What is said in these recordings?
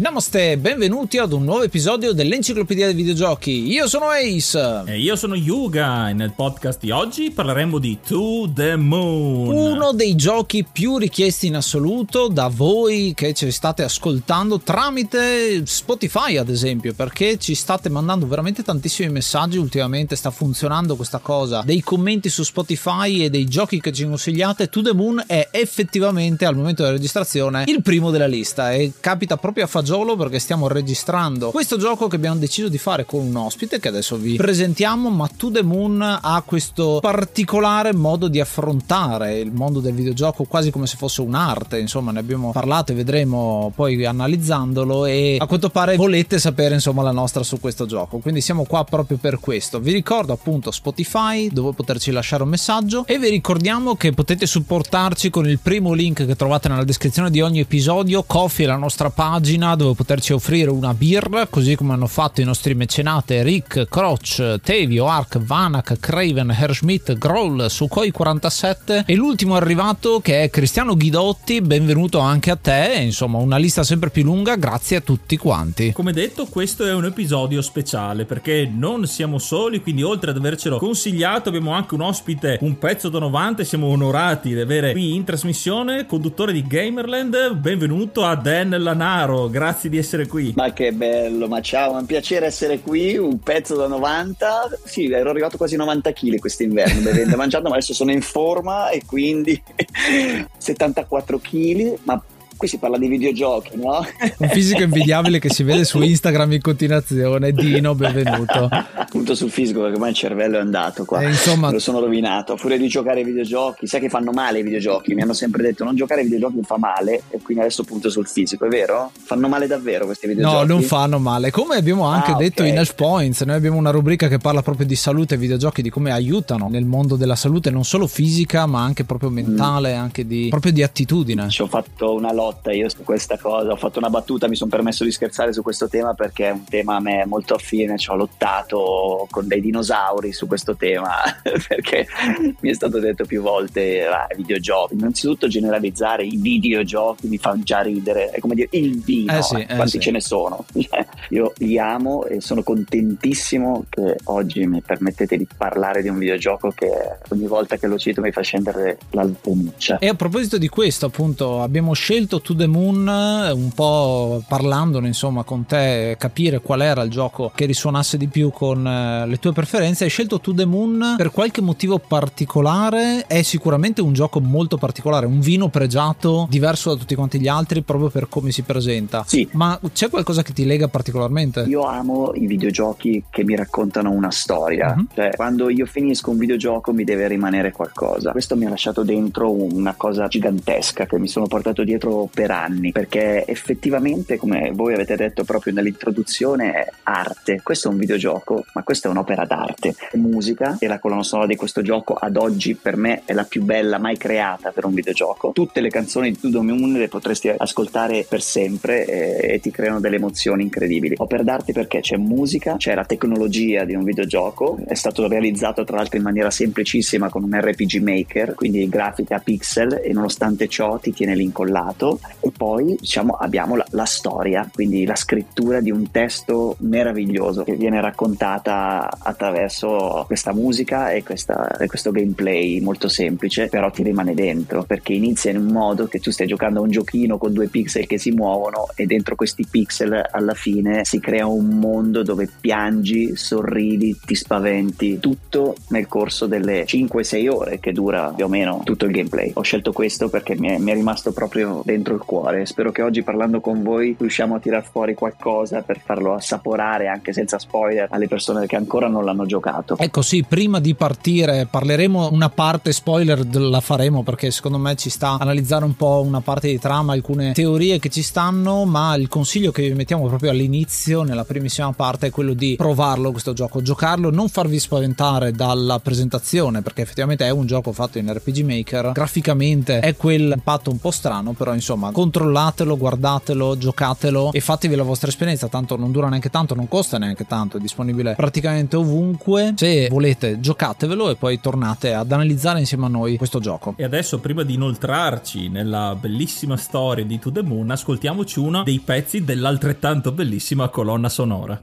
Namaste, benvenuti ad un nuovo episodio dell'Enciclopedia dei Videogiochi. Io sono Ace. E io sono Yuga e nel podcast di oggi parleremo di To The Moon. Uno dei giochi più richiesti in assoluto da voi che ci state ascoltando tramite Spotify ad esempio, perché ci state mandando veramente tantissimi messaggi ultimamente, sta funzionando questa cosa, dei commenti su Spotify e dei giochi che ci consigliate. To The Moon è effettivamente al momento della registrazione il primo della lista e capita proprio a fagiolo fagiolo perché stiamo registrando questo gioco che abbiamo deciso di fare con un ospite che adesso vi presentiamo, ma To The Moon ha questo particolare modo di affrontare il mondo del videogioco quasi come se fosse un'arte, insomma ne abbiamo parlato e vedremo poi analizzandolo e a quanto pare volete sapere insomma la nostra su questo gioco, quindi siamo qua proprio per questo. Vi ricordo appunto Spotify dove poterci lasciare un messaggio e vi ricordiamo che potete supportarci con il primo link che trovate nella descrizione di ogni episodio, Coffee la nostra pagina dove poterci offrire una birra, così come hanno fatto i nostri mecenate Rick, Croce, Tevio, Ark, Vanak, Craven, Herschmidt, Groll, Sukhoi 47 e l'ultimo arrivato che è Cristiano Ghidotti, benvenuto anche a te, insomma una lista sempre più lunga, grazie a tutti quanti. Come detto questo è un episodio speciale perché non siamo soli, quindi oltre ad avercelo consigliato abbiamo anche un ospite, un pezzo da 90 e siamo onorati di avere qui in trasmissione conduttore di Gamerland, benvenuto a Dan Lanaro, grazie grazie di essere qui. Ma che bello, ma ciao, è un piacere essere qui, un pezzo da 90. Sì, ero arrivato quasi 90 kg quest'inverno bevendo e mangiando, ma adesso sono in forma e quindi 74 kg, ma qui si parla di videogiochi, no? Un fisico invidiabile che si vede su Instagram in continuazione. Dino, benvenuto. Punto sul fisico perché ormai il cervello è andato qua. Eh, insomma, lo sono rovinato. A furia di giocare ai videogiochi, sai che fanno male i videogiochi. Mi hanno sempre detto non giocare ai videogiochi fa male e quindi adesso punto sul fisico, è vero? Fanno male davvero questi videogiochi? No, non fanno male. Come abbiamo anche ah, detto okay. in Hash Points, noi abbiamo una rubrica che parla proprio di salute e videogiochi, di come aiutano nel mondo della salute non solo fisica ma anche proprio mentale, mm. anche di, proprio di attitudine. Ci ho fatto una lotta lotta io su questa cosa, ho fatto una battuta, mi sono permesso di scherzare su questo tema perché è un tema a me molto affine, ci ho lottato con dei dinosauri su questo tema perché mi è stato detto più volte ah, videogiochi, innanzitutto generalizzare i videogiochi mi fa già ridere, è come dire il vino, eh sì, eh quanti sì. ce ne sono? io li amo e sono contentissimo che oggi mi permettete di parlare di un videogioco che ogni volta che lo cito mi fa scendere l'alpenuccia. E a proposito di questo appunto abbiamo scelto To The Moon, un po' parlandone insomma con te, capire qual era il gioco che risuonasse di più con eh, le tue preferenze. Hai scelto To The Moon per qualche motivo particolare? È sicuramente un gioco molto particolare, un vino pregiato, diverso da tutti quanti gli altri proprio per come si presenta. Sì. Ma c'è qualcosa che ti lega particolarmente? Io amo i videogiochi che mi raccontano una storia. Uh-huh. Cioè, quando io finisco un videogioco mi deve rimanere qualcosa. Questo mi ha lasciato dentro una cosa gigantesca che mi sono portato dietro per anni, perché effettivamente, come voi avete detto proprio nell'introduzione, è arte. Questo è un videogioco, ma questa è un'opera d'arte. Musica e la colonna sonora di questo gioco ad oggi per me è la più bella mai creata per un videogioco. Tutte le canzoni di Tudo Moon le potresti ascoltare per sempre e, e ti creano delle emozioni incredibili. Opera d'arte perché c'è musica, c'è la tecnologia di un videogioco, è stato realizzato tra l'altro in maniera semplicissima con un RPG Maker, quindi grafica pixel e nonostante ciò ti tiene l'incollato e poi diciamo abbiamo la, la storia, quindi la scrittura di un testo meraviglioso che viene raccontata attraverso questa musica e, questa, e questo gameplay molto semplice, però ti rimane dentro perché inizia in un modo che tu stai giocando a un giochino con due pixel che si muovono e dentro questi pixel alla fine si crea un mondo dove piangi, sorridi, ti spaventi, tutto nel corso delle 5-6 ore che dura più o meno tutto il gameplay. Ho scelto questo perché mi è, mi è rimasto proprio dentro il cuore. Spero che oggi parlando con voi riusciamo a tirar fuori qualcosa per farlo assaporare anche senza spoiler alle persone che ancora non l'hanno giocato. Ecco sì, prima di partire parleremo una parte spoiler la faremo perché secondo me ci sta analizzare un po' una parte di trama, alcune teorie che ci stanno, ma il consiglio che vi mettiamo proprio all'inizio, nella primissima parte, è quello di provarlo questo gioco, giocarlo, non farvi spaventare dalla presentazione perché effettivamente è un gioco fatto in RPG Maker, graficamente è quel impatto un po' strano, però insomma controllatelo, guardatelo, giocatelo e fatevi la vostra esperienza, tanto non dura neanche tanto, non costa neanche tanto, è disponibile praticamente ovunque. Se volete giocatevelo e poi tornate ad analizzare insieme a noi questo gioco. E adesso prima di inoltrarci nella bellissima storia di To The Moon, ascoltiamoci uno dei pezzi dell'altrettanto bellissima colonna sonora.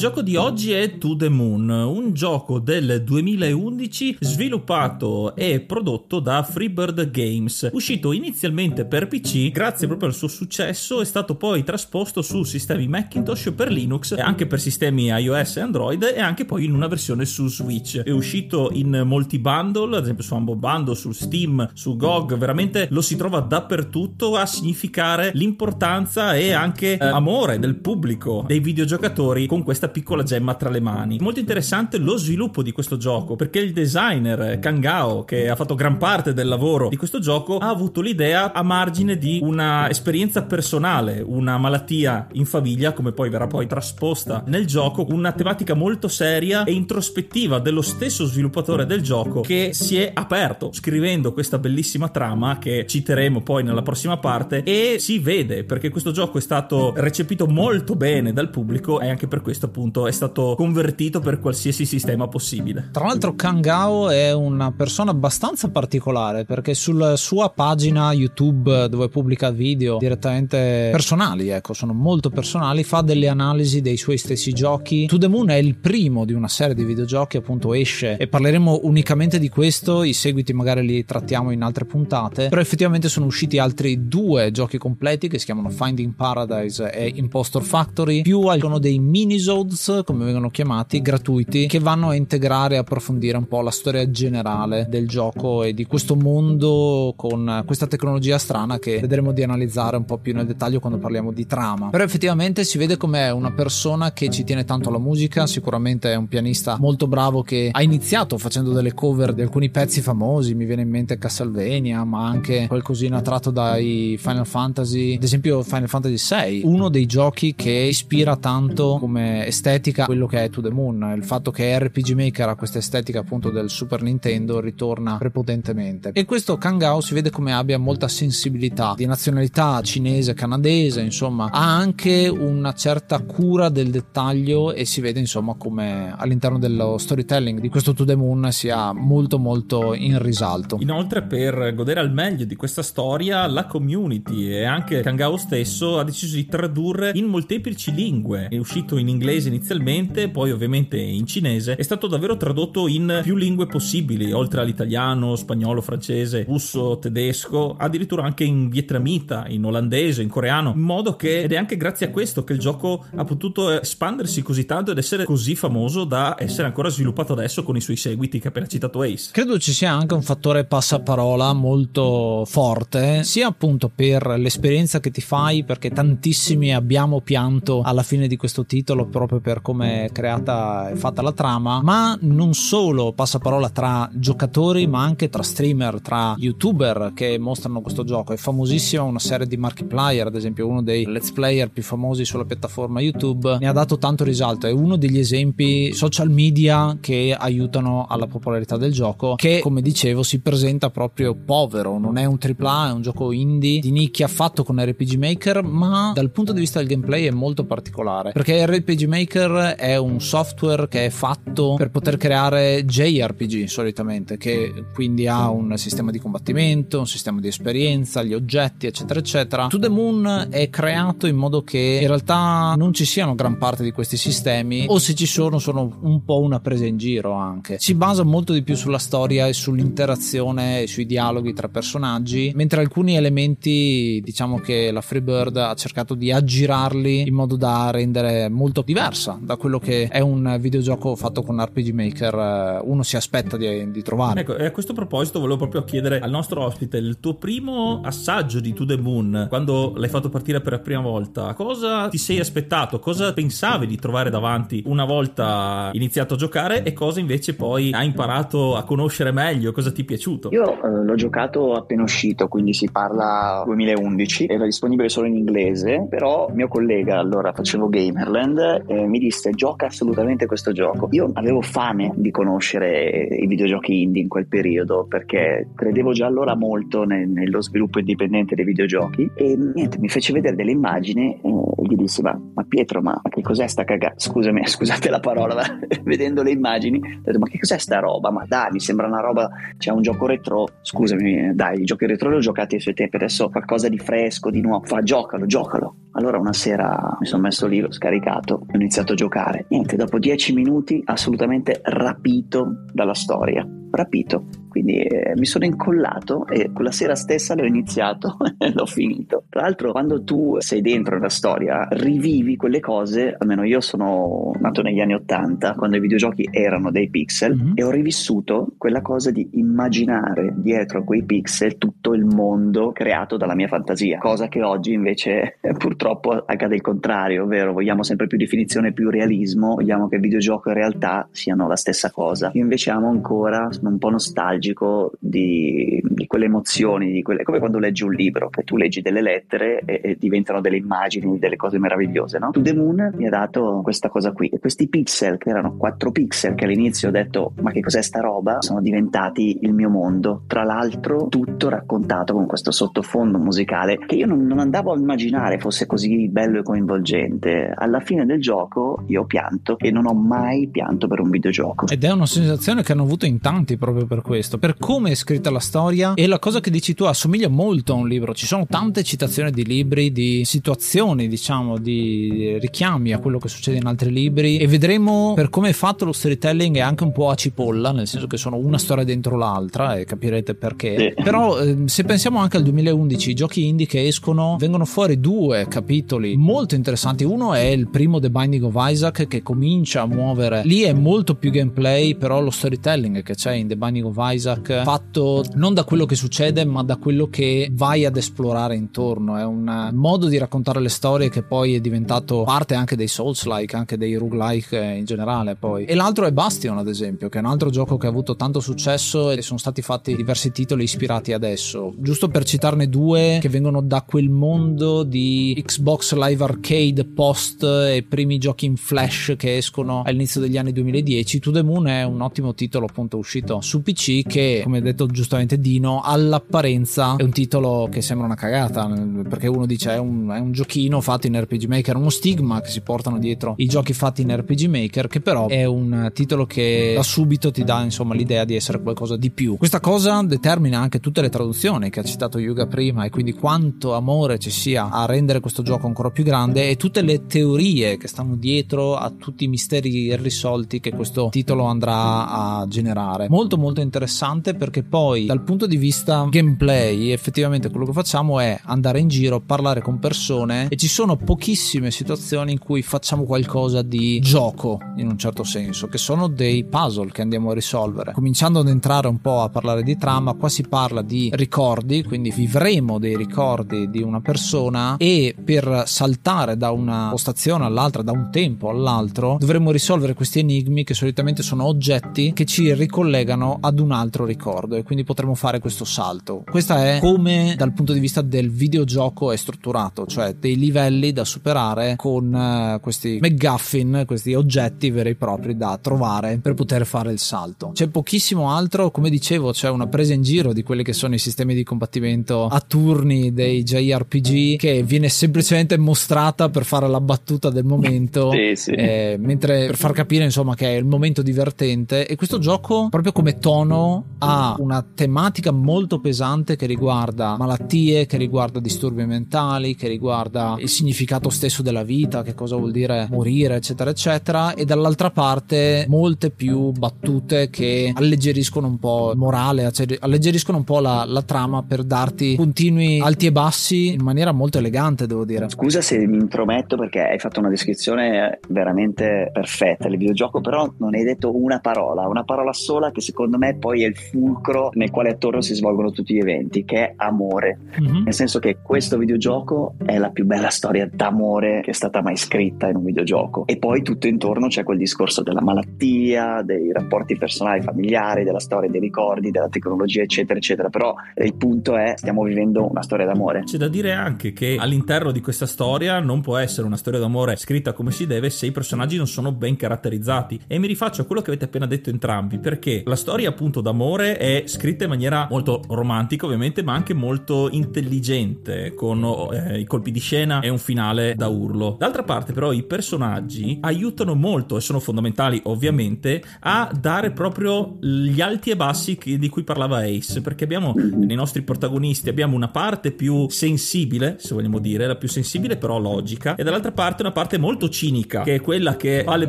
Gioco di oggi è To The Moon, un gioco del 2011 sviluppato e prodotto da Freebird Games. Uscito inizialmente per PC, grazie proprio al suo successo è stato poi trasposto su sistemi Macintosh per Linux e anche per sistemi iOS e Android e anche poi in una versione su Switch. È uscito in molti bundle, ad esempio su Humble Bundle, su Steam, su GOG, veramente lo si trova dappertutto a significare l'importanza e anche eh, amore del pubblico, dei videogiocatori con questa piccola gemma tra le mani. Molto interessante lo sviluppo di questo gioco perché il designer Kangao, che ha fatto gran parte del lavoro di questo gioco, ha avuto l'idea a margine di una esperienza personale, una malattia in famiglia, come poi verrà poi trasposta nel gioco, una tematica molto seria e introspettiva dello stesso sviluppatore del gioco che si è aperto scrivendo questa bellissima trama che citeremo poi nella prossima parte e si vede perché questo gioco è stato recepito molto bene dal pubblico e anche per questo appunto è stato convertito per qualsiasi sistema possibile. Tra l'altro Kangao è una persona abbastanza particolare perché sulla sua pagina YouTube dove pubblica video direttamente personali, ecco, sono molto personali, fa delle analisi dei suoi stessi giochi. To The Moon è il primo di una serie di videogiochi, appunto esce e parleremo unicamente di questo, i seguiti magari li trattiamo in altre puntate, però effettivamente sono usciti altri due giochi completi che si chiamano Finding Paradise e Impostor Factory, più alcuni dei mini episodes, come vengono chiamati, gratuiti, che vanno a integrare e approfondire un po' la storia generale del gioco e di questo mondo con questa tecnologia strana che vedremo di analizzare un po' più nel dettaglio quando parliamo di trama. Però effettivamente si vede come una persona che ci tiene tanto alla musica, sicuramente è un pianista molto bravo che ha iniziato facendo delle cover di alcuni pezzi famosi, mi viene in mente Castlevania, ma anche qualcosina tratto dai Final Fantasy, ad esempio Final Fantasy VI, uno dei giochi che ispira tanto come estetica quello che è To The Moon. Il fatto che RPG Maker ha questa estetica appunto del Super Nintendo ritorna prepotentemente. E questo Kangao si vede come abbia molta sensibilità di nazionalità cinese, canadese, insomma, ha anche una certa cura del dettaglio e si vede insomma come all'interno dello storytelling di questo To The Moon sia molto molto in risalto. Inoltre per godere al meglio di questa storia la community e anche Kangao stesso ha deciso di tradurre in molteplici lingue. È uscito in inglese inizialmente, poi ovviamente in cinese, è stato davvero tradotto in più lingue possibili, oltre all'italiano, spagnolo, francese, russo, tedesco, addirittura anche in vietnamita, in olandese, in coreano, in modo che ed è anche grazie a questo che il gioco ha potuto espandersi così tanto ed essere così famoso da essere ancora sviluppato adesso con i suoi seguiti che ha appena citato Ace. Credo ci sia anche un fattore passaparola molto forte, sia appunto per l'esperienza che ti fai, perché tantissimi abbiamo pianto alla fine di questo titolo proprio per come è creata e fatta la trama, ma non solo passaparola tra giocatori, ma anche tra streamer, tra youtuber che mostrano questo gioco. È famosissima una serie di Markiplier, ad esempio uno dei let's player più famosi sulla piattaforma YouTube, ne ha dato tanto risalto, è uno degli esempi social media che aiutano alla popolarità del gioco, che come dicevo si presenta proprio povero, non è un AAA, è un gioco indie di nicchia fatto con RPG Maker, ma dal punto di vista del gameplay è molto particolare, perché RPG Maker è un software che è fatto per poter creare JRPG solitamente, che quindi ha un sistema di combattimento, un sistema di esperienza, gli oggetti, eccetera, eccetera. To the Moon è creato in modo che in realtà non ci siano gran parte di questi sistemi, o se ci sono, sono un po' una presa in giro anche. Si basa molto di più sulla storia e sull'interazione e sui dialoghi tra personaggi, mentre alcuni elementi, diciamo che la Freebird ha cercato di aggirarli in modo da rendere molto diversa da quello che è un videogioco fatto con RPG Maker eh, uno si aspetta di, di trovare. Ecco, e a questo proposito volevo proprio chiedere al nostro ospite il tuo primo assaggio di To The Moon, quando l'hai fatto partire per la prima volta, cosa ti sei aspettato? Cosa pensavi di trovare davanti una volta iniziato a giocare e cosa invece poi hai imparato a conoscere meglio? Cosa ti è piaciuto? Io eh, l'ho giocato appena uscito, quindi si parla 2011, era disponibile solo in inglese, però mio collega, allora facevo Gamerland, mi disse gioca assolutamente questo gioco. Io avevo fame di conoscere i videogiochi indie in quel periodo perché credevo già allora molto ne- nello sviluppo indipendente dei videogiochi e niente, mi fece vedere delle immagini e gli dissi ma, ma Pietro ma, che cos'è sta cagata? Scusami, scusate la parola, ma vedendo le immagini ho detto ma che cos'è sta roba? Ma dai, mi sembra una roba, c'è un gioco retro, scusami, dai, i giochi retro li ho giocati ai suoi tempi, adesso qualcosa di fresco, di nuovo, fa giocalo, giocalo. Allora una sera mi sono messo lì, l'ho scaricato ho iniziato a giocare. Niente, dopo dieci minuti assolutamente rapito dalla storia, rapito. Quindi eh, mi sono incollato e quella sera stessa l'ho iniziato e l'ho finito. Tra l'altro, quando tu sei dentro nella storia, rivivi quelle cose. Almeno io sono nato negli anni Ottanta, quando i videogiochi erano dei pixel, mm-hmm. e ho rivissuto quella cosa di immaginare dietro a quei pixel tutto il mondo creato dalla mia fantasia. Cosa che oggi invece purtroppo accade il contrario, ovvero vogliamo sempre più definizione, più realismo, vogliamo che il videogioco e realtà siano la stessa cosa. Io invece amo ancora, sono un po' nostalgico nostalgico di, di quelle emozioni, di quelle, come quando leggi un libro, che tu leggi delle lettere e, e, diventano delle immagini, delle cose meravigliose. No? To The Moon mi ha dato questa cosa qui. E questi pixel, che erano 4 pixel, che all'inizio ho detto ma che cos'è sta roba, sono diventati il mio mondo. Tra l'altro tutto raccontato con questo sottofondo musicale che io non, non andavo a immaginare fosse così bello e coinvolgente. Alla fine del gioco io ho pianto e non ho mai pianto per un videogioco. Ed è una sensazione che hanno avuto in tanti proprio per questo questo, per come è scritta la storia e la cosa che dici tu assomiglia molto a un libro. Ci sono tante citazioni di libri, di situazioni, diciamo, di richiami a quello che succede in altri libri e vedremo per come è fatto lo storytelling è anche un po' a cipolla, nel senso che sono una storia dentro l'altra e capirete perché. Sì. Però eh, se pensiamo anche al 2011, i giochi indie che escono, vengono fuori due capitoli molto interessanti. Uno è il primo The Binding of Isaac che comincia a muovere, lì è molto più gameplay, però lo storytelling che c'è in The Binding of Isaac Isaac, fatto non da quello che succede, ma da quello che vai ad esplorare intorno. È un modo di raccontare le storie che poi è diventato parte anche dei Souls-like, anche dei roguelike in generale. Poi. E l'altro è Bastion, ad esempio, che è un altro gioco che ha avuto tanto successo e sono stati fatti diversi titoli ispirati adesso. Giusto per citarne due che vengono da quel mondo di Xbox Live Arcade post e primi giochi in flash che escono all'inizio degli anni 2010. To the Moon è un ottimo titolo appunto uscito su PC che, come ha detto giustamente Dino, all'apparenza è un titolo che sembra una cagata perché uno dice è un, è un giochino fatto in RPG Maker, uno stigma che si portano dietro i giochi fatti in RPG Maker che però è un titolo che da subito ti dà insomma l'idea di essere qualcosa di più. Questa cosa determina anche tutte le traduzioni che ha citato Yuga prima e quindi quanto amore ci sia a rendere questo gioco ancora più grande e tutte le teorie che stanno dietro a tutti i misteri irrisolti che questo titolo andrà a generare. Molto molto interessante perché poi dal punto di vista gameplay effettivamente quello che facciamo è andare in giro, parlare con persone e ci sono pochissime situazioni in cui facciamo qualcosa di gioco in un certo senso, che sono dei puzzle che andiamo a risolvere. Cominciando ad entrare un po' a parlare di trama, qua si parla di ricordi, quindi vivremo dei ricordi di una persona e per saltare da una postazione all'altra, da un tempo all'altro, dovremo risolvere questi enigmi che solitamente sono oggetti che ci ricollegano ad un altro ricordo e quindi potremo fare questo salto. Questa è come dal punto di vista del videogioco è strutturato, cioè dei livelli da superare con uh, questi McGuffin, questi oggetti veri e propri da trovare per poter fare il salto. C'è pochissimo altro, come dicevo, c'è una presa in giro di quelli che sono i sistemi di combattimento a turni dei JRPG che viene semplicemente mostrata per fare la battuta del momento, sì, sì. Eh, mentre per far capire insomma che è il momento divertente e questo gioco proprio come tono ha una tematica molto pesante che riguarda malattie, che riguarda disturbi mentali, che riguarda il significato stesso della vita, che cosa vuol dire morire, eccetera, eccetera, e dall'altra parte molte più battute che alleggeriscono un po' il morale, alleggeriscono un po' la, la trama per darti continui alti e bassi in maniera molto elegante, devo dire. Scusa se mi intrometto perché hai fatto una descrizione veramente perfetta del videogioco, però non hai detto una parola, una parola sola che secondo me poi è il fulcro nel quale attorno si svolgono tutti gli eventi, che è amore. Mm-hmm. Nel senso che questo videogioco è la più bella storia d'amore che è stata mai scritta in un videogioco. E poi tutto intorno c'è quel discorso della malattia, dei rapporti personali, familiari, della storia, dei ricordi, della tecnologia, eccetera, eccetera. Però il punto è stiamo vivendo una storia d'amore. C'è da dire anche che all'interno di questa storia non può essere una storia d'amore scritta come si deve se i personaggi non sono ben caratterizzati. E mi rifaccio a quello che avete appena detto entrambi, perché la storia appunto d'amore è scritta in maniera molto romantica ovviamente, ma anche molto intelligente, con eh, i colpi di scena e un finale da urlo. D'altra parte però i personaggi aiutano molto e sono fondamentali ovviamente a dare proprio gli alti e bassi che, di cui parlava Ace, perché abbiamo nei nostri protagonisti abbiamo una parte più sensibile, se vogliamo dire, la più sensibile però logica, e dall'altra parte una parte molto cinica, che è quella che fa le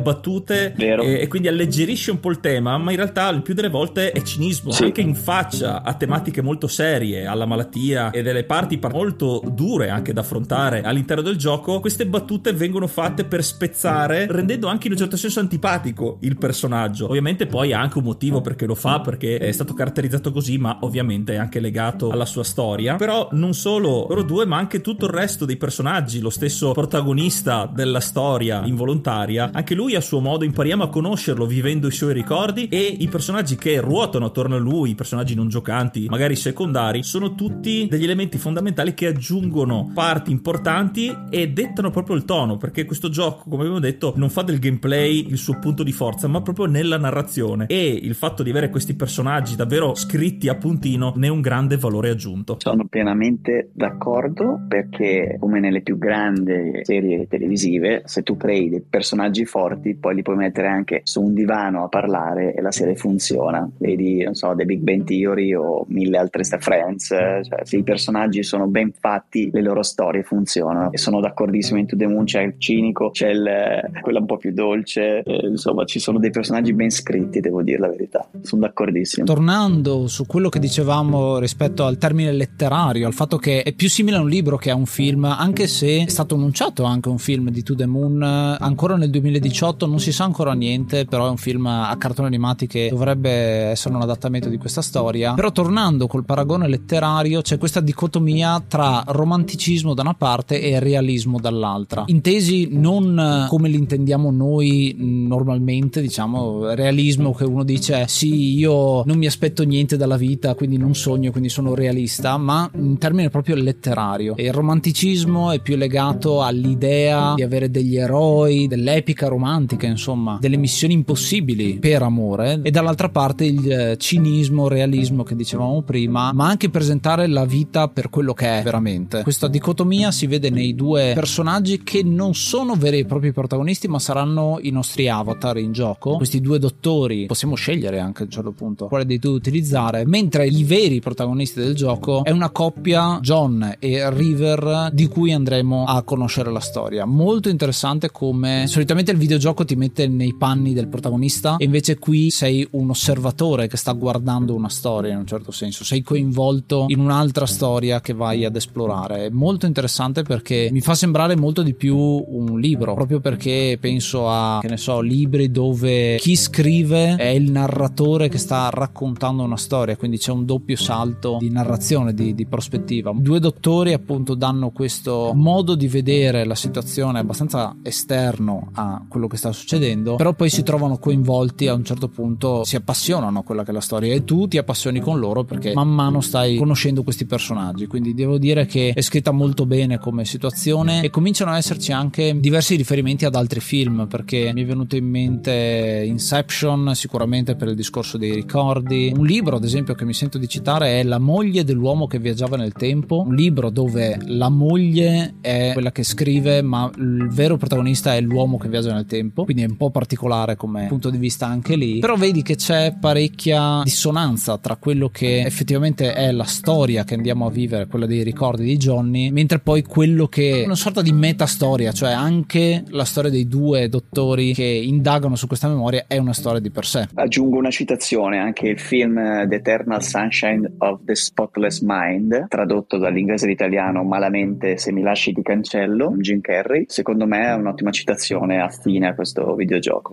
battute e, e, quindi alleggerisce un po' il tema, ma in realtà il più delle volte è cinismo, sì. anche in faccia a tematiche molto serie, alla malattia e delle parti molto dure anche da affrontare all'interno del gioco, queste battute vengono fatte per spezzare, rendendo anche in un certo senso antipatico il personaggio. Ovviamente poi ha anche un motivo perché lo fa, perché è stato caratterizzato così, ma ovviamente è anche legato alla sua storia. Però non solo loro due, ma anche tutto il resto dei personaggi, lo stesso protagonista della storia involontaria, anche lui a suo modo impariamo a conoscerlo vivendo i suoi ricordi e i personaggi che ruotano attorno a lui, i personaggi non giocanti, magari secondari, sono tutti degli elementi fondamentali che aggiungono parti importanti e dettano proprio il tono, perché questo gioco, come abbiamo detto, non fa del gameplay il suo punto di forza, ma proprio nella narrazione e il fatto di avere questi personaggi davvero scritti a puntino ne è un grande valore aggiunto. Sono pienamente d'accordo perché come nelle più grandi serie televisive, se tu crei dei personaggi forti, poi li puoi mettere anche su un divano a parlare e la serie funziona. Vedi, non so, The Big Bang Theory o mille altre Friends, cioè se i personaggi sono ben fatti, le loro storie funzionano. E sono d'accordissimo in To The Moon c'è il cinico, c'è il, quella un po' più dolce, eh, insomma ci sono dei personaggi ben scritti, devo dire la verità. Sono d'accordissimo. Tornando su quello che dicevamo rispetto al termine letterario, al fatto che è più simile a un libro che a un film, anche se è stato annunciato anche un film di To The Moon ancora nel 2018, non si sa ancora niente, però è un film a cartoni animati che dovrebbe essere un adattamento di questa storia. Però tornando col paragone letterario, c'è questa dicotomia tra romanticismo da una parte e realismo dall'altra. Intesi non come li intendiamo noi normalmente, diciamo, realismo che uno dice sì, io non mi aspetto niente dalla vita, quindi non sogno, quindi sono realista, ma in termine proprio letterario. E il romanticismo è più legato all'idea di avere degli eroi, dell'epica romantica, insomma, delle missioni impossibili per amore, e dall'altra parte il cinismo, realismo che dicevamo prima, ma anche presentare la vita per quello che è veramente. Questa dicotomia si vede nei due personaggi che non sono veri e propri protagonisti, ma saranno i nostri avatar in gioco. Questi due dottori possiamo scegliere anche a un certo punto quale dei due utilizzare, mentre i veri protagonisti del gioco è una coppia John e River di cui andremo a conoscere la storia. Molto interessante come solitamente il videogioco ti mette nei panni del protagonista e invece qui sei un osservatore che sta guardando una storia in un certo senso, sei coinvolto in un'altra storia che vai ad esplorare. È molto interessante perché mi fa sembrare molto di più un libro, proprio perché penso a, che ne so, libri dove chi scrive è il narratore che sta raccontando una storia, quindi c'è un doppio salto di narrazione, di, di prospettiva. Due dottori appunto danno questo modo di vedere la situazione abbastanza esterno a quello che sta succedendo, però poi si trovano coinvolti a un certo punto, si appassionano a quella che la storia e tu ti appassioni con loro perché man mano stai conoscendo questi personaggi, quindi devo dire che è scritta molto bene come situazione e cominciano ad esserci anche diversi riferimenti ad altri film perché mi è venuto in mente Inception sicuramente per il discorso dei ricordi, un libro ad esempio che mi sento di citare è La moglie dell'uomo che viaggiava nel tempo, un libro dove la moglie è quella che scrive ma il vero protagonista è l'uomo che viaggia nel tempo, quindi è un po' particolare come punto di vista anche lì, però vedi che c'è parecchia dissonanza tra quello che effettivamente è la storia che andiamo a vivere, quella dei ricordi di Johnny, mentre poi quello che è una sorta di metastoria, cioè anche la storia dei due dottori che indagano su questa memoria è una storia di per sé. Aggiungo una citazione, anche il film The Eternal Sunshine of the Spotless Mind, tradotto dall'inglese all'italiano malamente Se mi lasci ti cancello, Jim Carrey, secondo me è un'ottima citazione affine a questo videogioco.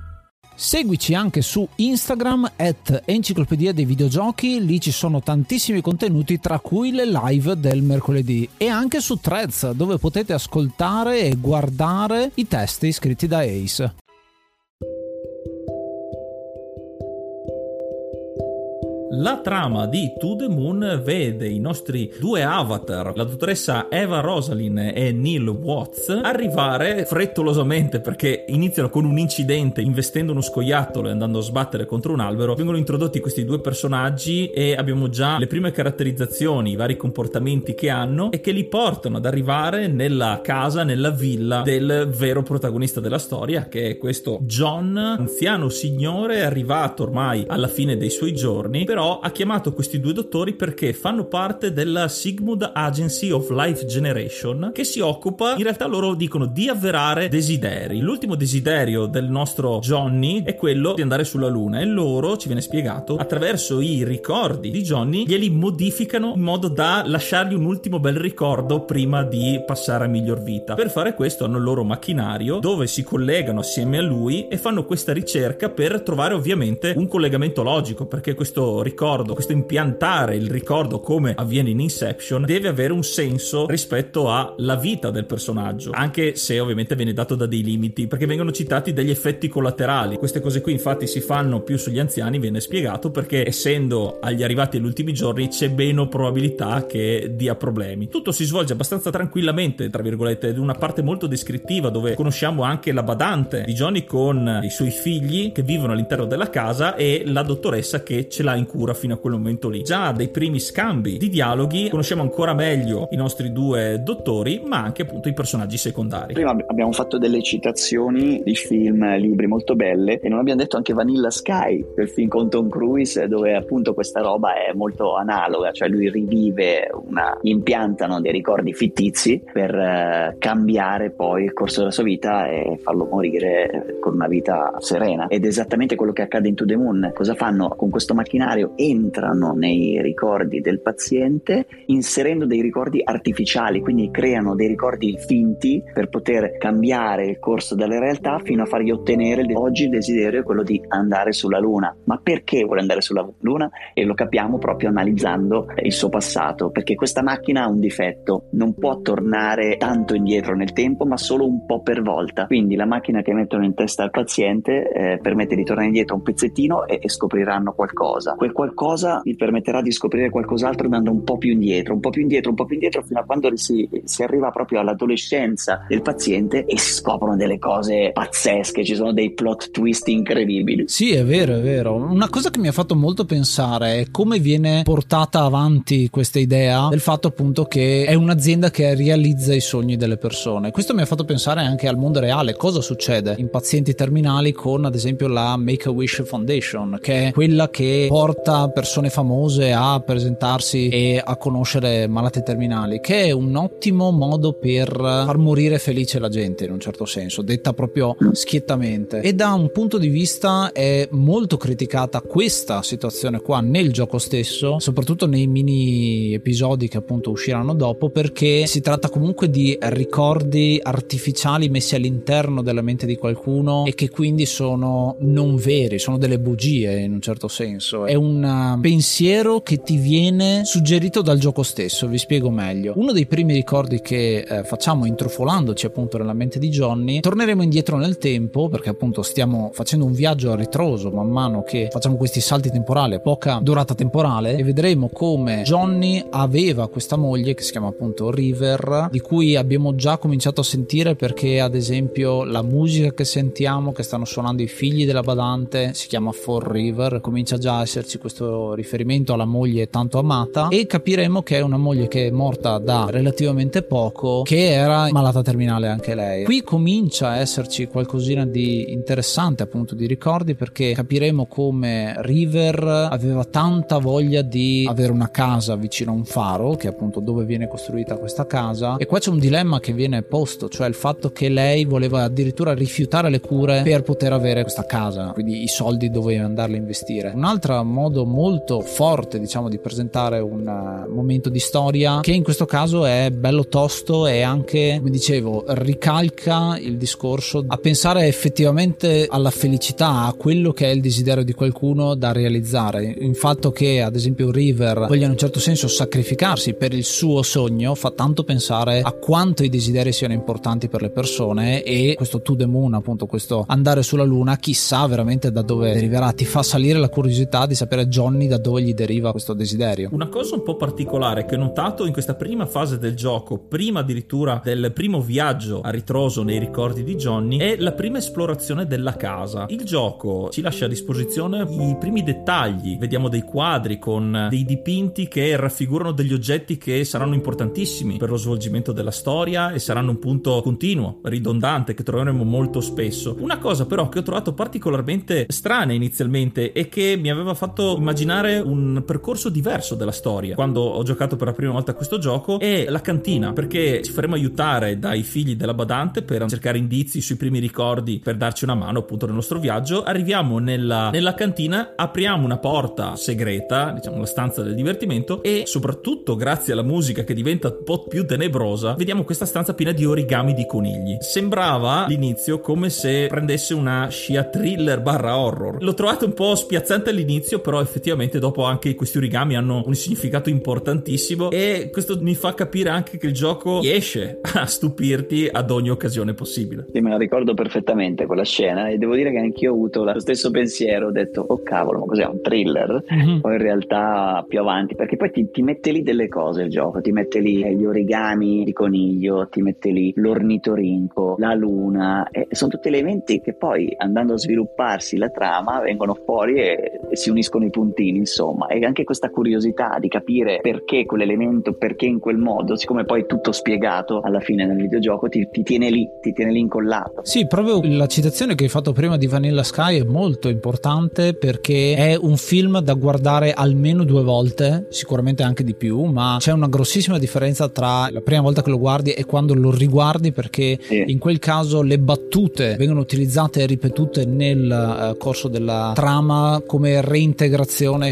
Seguici anche su Instagram at Enciclopedia dei Videogiochi, lì ci sono tantissimi contenuti tra cui le live del mercoledì e anche su Threads dove potete ascoltare e guardare i testi scritti da Ace. La trama di To the Moon vede i nostri due avatar, la dottoressa Eva Rosalyn e Neil Watts, arrivare frettolosamente perché iniziano con un incidente investendo uno scoiattolo e andando a sbattere contro un albero. Vengono introdotti questi due personaggi e abbiamo già le prime caratterizzazioni, i vari comportamenti che hanno e che li portano ad arrivare nella casa, nella villa del vero protagonista della storia, che è questo John, anziano signore arrivato ormai alla fine dei suoi giorni, però ha chiamato questi due dottori perché fanno parte della Sigmund Agency of Life Generation che si occupa, in realtà loro dicono, di avverare desideri. L'ultimo desiderio del nostro Johnny è quello di andare sulla Luna e loro, ci viene spiegato, attraverso i ricordi di Johnny glieli modificano in modo da lasciargli un ultimo bel ricordo prima di passare a miglior vita. Per fare questo hanno il loro macchinario dove si collegano assieme a lui e fanno questa ricerca per trovare ovviamente un collegamento logico perché questo ricordo ricordo, questo impiantare il ricordo come avviene in Inception, deve avere un senso rispetto alla vita del personaggio, anche se ovviamente viene dato da dei limiti, perché vengono citati degli effetti collaterali. Queste cose qui infatti si fanno più sugli anziani, viene spiegato, perché essendo agli arrivati agli ultimi giorni c'è meno probabilità che dia problemi. Tutto si svolge abbastanza tranquillamente, tra virgolette, ed una parte molto descrittiva dove conosciamo anche la badante di Johnny con i suoi figli che vivono all'interno della casa e la dottoressa che ce l'ha in cura fino a quel momento lì. Già dai primi scambi di dialoghi conosciamo ancora meglio i nostri due dottori, ma anche appunto i personaggi secondari. Prima abbiamo fatto delle citazioni di film, libri molto belle e non abbiamo detto anche Vanilla Sky, quel film con Tom Cruise dove appunto questa roba è molto analoga, cioè lui rivive una impiantano dei ricordi fittizi per eh, cambiare poi il corso della sua vita e farlo morire con una vita serena. Ed è esattamente quello che accade in To The Moon. Cosa fanno con questo macchinario? Entrano nei ricordi del paziente inserendo dei ricordi artificiali, quindi creano dei ricordi finti per poter cambiare il corso della realtà fino a fargli ottenere oggi il desiderio è quello di andare sulla Luna. Ma perché vuole andare sulla Luna? E lo capiamo proprio analizzando il suo passato, perché questa macchina ha un difetto, non può tornare tanto indietro nel tempo, ma solo un po' per volta. Quindi la macchina che mettono in testa al paziente eh, permette di tornare indietro un pezzettino e, e, scopriranno qualcosa. Quel qualcosa gli permetterà di scoprire qualcos'altro andando un po' più indietro, un po' più indietro, un po' più indietro, fino a quando si, si arriva proprio all'adolescenza del paziente e si scoprono delle cose pazzesche, ci sono dei plot twist incredibili. Sì, è vero, è vero. Una cosa che mi ha fatto molto pensare è come viene portata avanti questa idea del fatto appunto che è un'azienda che realizza i sogni delle persone. Questo mi ha fatto pensare anche al mondo reale, cosa succede in pazienti terminali con ad esempio la Make-A-Wish Foundation, che è quella che porta persone famose a presentarsi e a conoscere malati terminali, che è un ottimo modo per far morire felice la gente in un certo senso, detta proprio schiettamente. E da un punto di vista è molto criticata questa situazione qua nel gioco stesso, soprattutto nei mini episodi che appunto usciranno dopo, perché si tratta comunque di ricordi artificiali messi all'interno della mente di qualcuno e che quindi sono non veri, sono delle bugie in un certo senso. È un uh, pensiero che ti viene suggerito dal gioco stesso, vi spiego meglio. Uno dei primi ricordi che eh, facciamo intrufolandoci appunto nella mente di Johnny, torneremo indietro nel tempo perché appunto stiamo facendo un viaggio a ritroso man mano che facciamo questi salti temporali a poca durata temporale e vedremo come Johnny aveva questa moglie che si chiama appunto River di cui abbiamo già cominciato a sentire perché ad esempio la musica che sentiamo che stanno suonando i figli della badante si chiama For River comincia già a esserci questo riferimento alla moglie tanto amata e capiremo che è una moglie che è morta da relativamente poco che era malata terminale anche lei. Qui comincia a esserci qualcosina di interessante appunto di ricordi perché capiremo come River aveva tanta voglia di avere una casa vicino a un faro che è appunto dove viene costruita questa casa. E qua c'è un dilemma che viene posto cioè il fatto che lei voleva addirittura rifiutare le cure per poter avere questa casa quindi i soldi doveva andarli a investire. Un altro modo molto forte diciamo di presentare un uh, momento di storia che in questo caso è bello tosto e anche come dicevo ricalca il discorso a pensare effettivamente alla felicità a quello che è il desiderio di qualcuno da realizzare. Il fatto che ad esempio River voglia in un certo senso sacrificarsi per il suo sogno fa tanto pensare a quanto i desideri siano importanti per le persone e questo to the moon appunto questo andare sulla luna chissà veramente da dove deriverà. Ti fa salire la curiosità di sapere Johnny da dove gli deriva questo desiderio. Una cosa un po' particolare che ho notato in questa prima fase del gioco prima addirittura del primo viaggio a ritroso nei ricordi di Johnny è la prima esplorazione della casa. Il gioco ci lascia a disposizione i primi dettagli. Vediamo dei quadri con dei dipinti che raffigurano degli oggetti che saranno importantissimi per lo svolgimento della storia e saranno un punto continuo, ridondante che troveremo molto spesso. Una cosa però che ho trovato particolarmente strana inizialmente e che mi aveva fatto immaginare un percorso diverso della storia quando ho giocato per la prima volta a questo gioco è la cantina perché ci faremo aiutare dai figli della badante per cercare indizi sui primi ricordi per darci una mano appunto nel nostro viaggio. Arriviamo nella, nella cantina, apriamo una porta segreta, diciamo la stanza del divertimento e soprattutto grazie alla musica che diventa un po' più tenebrosa, vediamo questa stanza piena di origami di conigli. Sembrava all'inizio come se prendesse una scia thriller barra horror. L'ho trovato un po' spiazzante all'inizio, però però effettivamente dopo anche questi origami hanno un significato importantissimo e questo mi fa capire anche che il gioco riesce a stupirti ad ogni occasione possibile. Sì, me la ricordo perfettamente quella scena e devo dire che anch'io ho avuto lo stesso pensiero, ho detto oh cavolo, ma cos'è un thriller? Mm-hmm. Poi in realtà più avanti, perché poi ti, ti, mette lì delle cose il gioco, ti mette lì gli origami di coniglio, ti mette lì l'ornitorinco, la luna, e sono tutti elementi che poi andando a svilupparsi la trama vengono fuori e, e si uniscono i puntini, insomma, e anche questa curiosità di capire perché quell'elemento, perché in quel modo, siccome poi è tutto spiegato alla fine nel videogioco, ti, ti tiene lì, ti tiene lì incollato. Sì, proprio la citazione che hai fatto prima di Vanilla Sky è molto importante perché è un film da guardare almeno due volte, sicuramente anche di più, ma c'è una grossissima differenza tra la prima volta che lo guardi e quando lo riguardi perché sì. in quel caso le battute vengono utilizzate e ripetute nel uh, corso della trama come reintegrazione,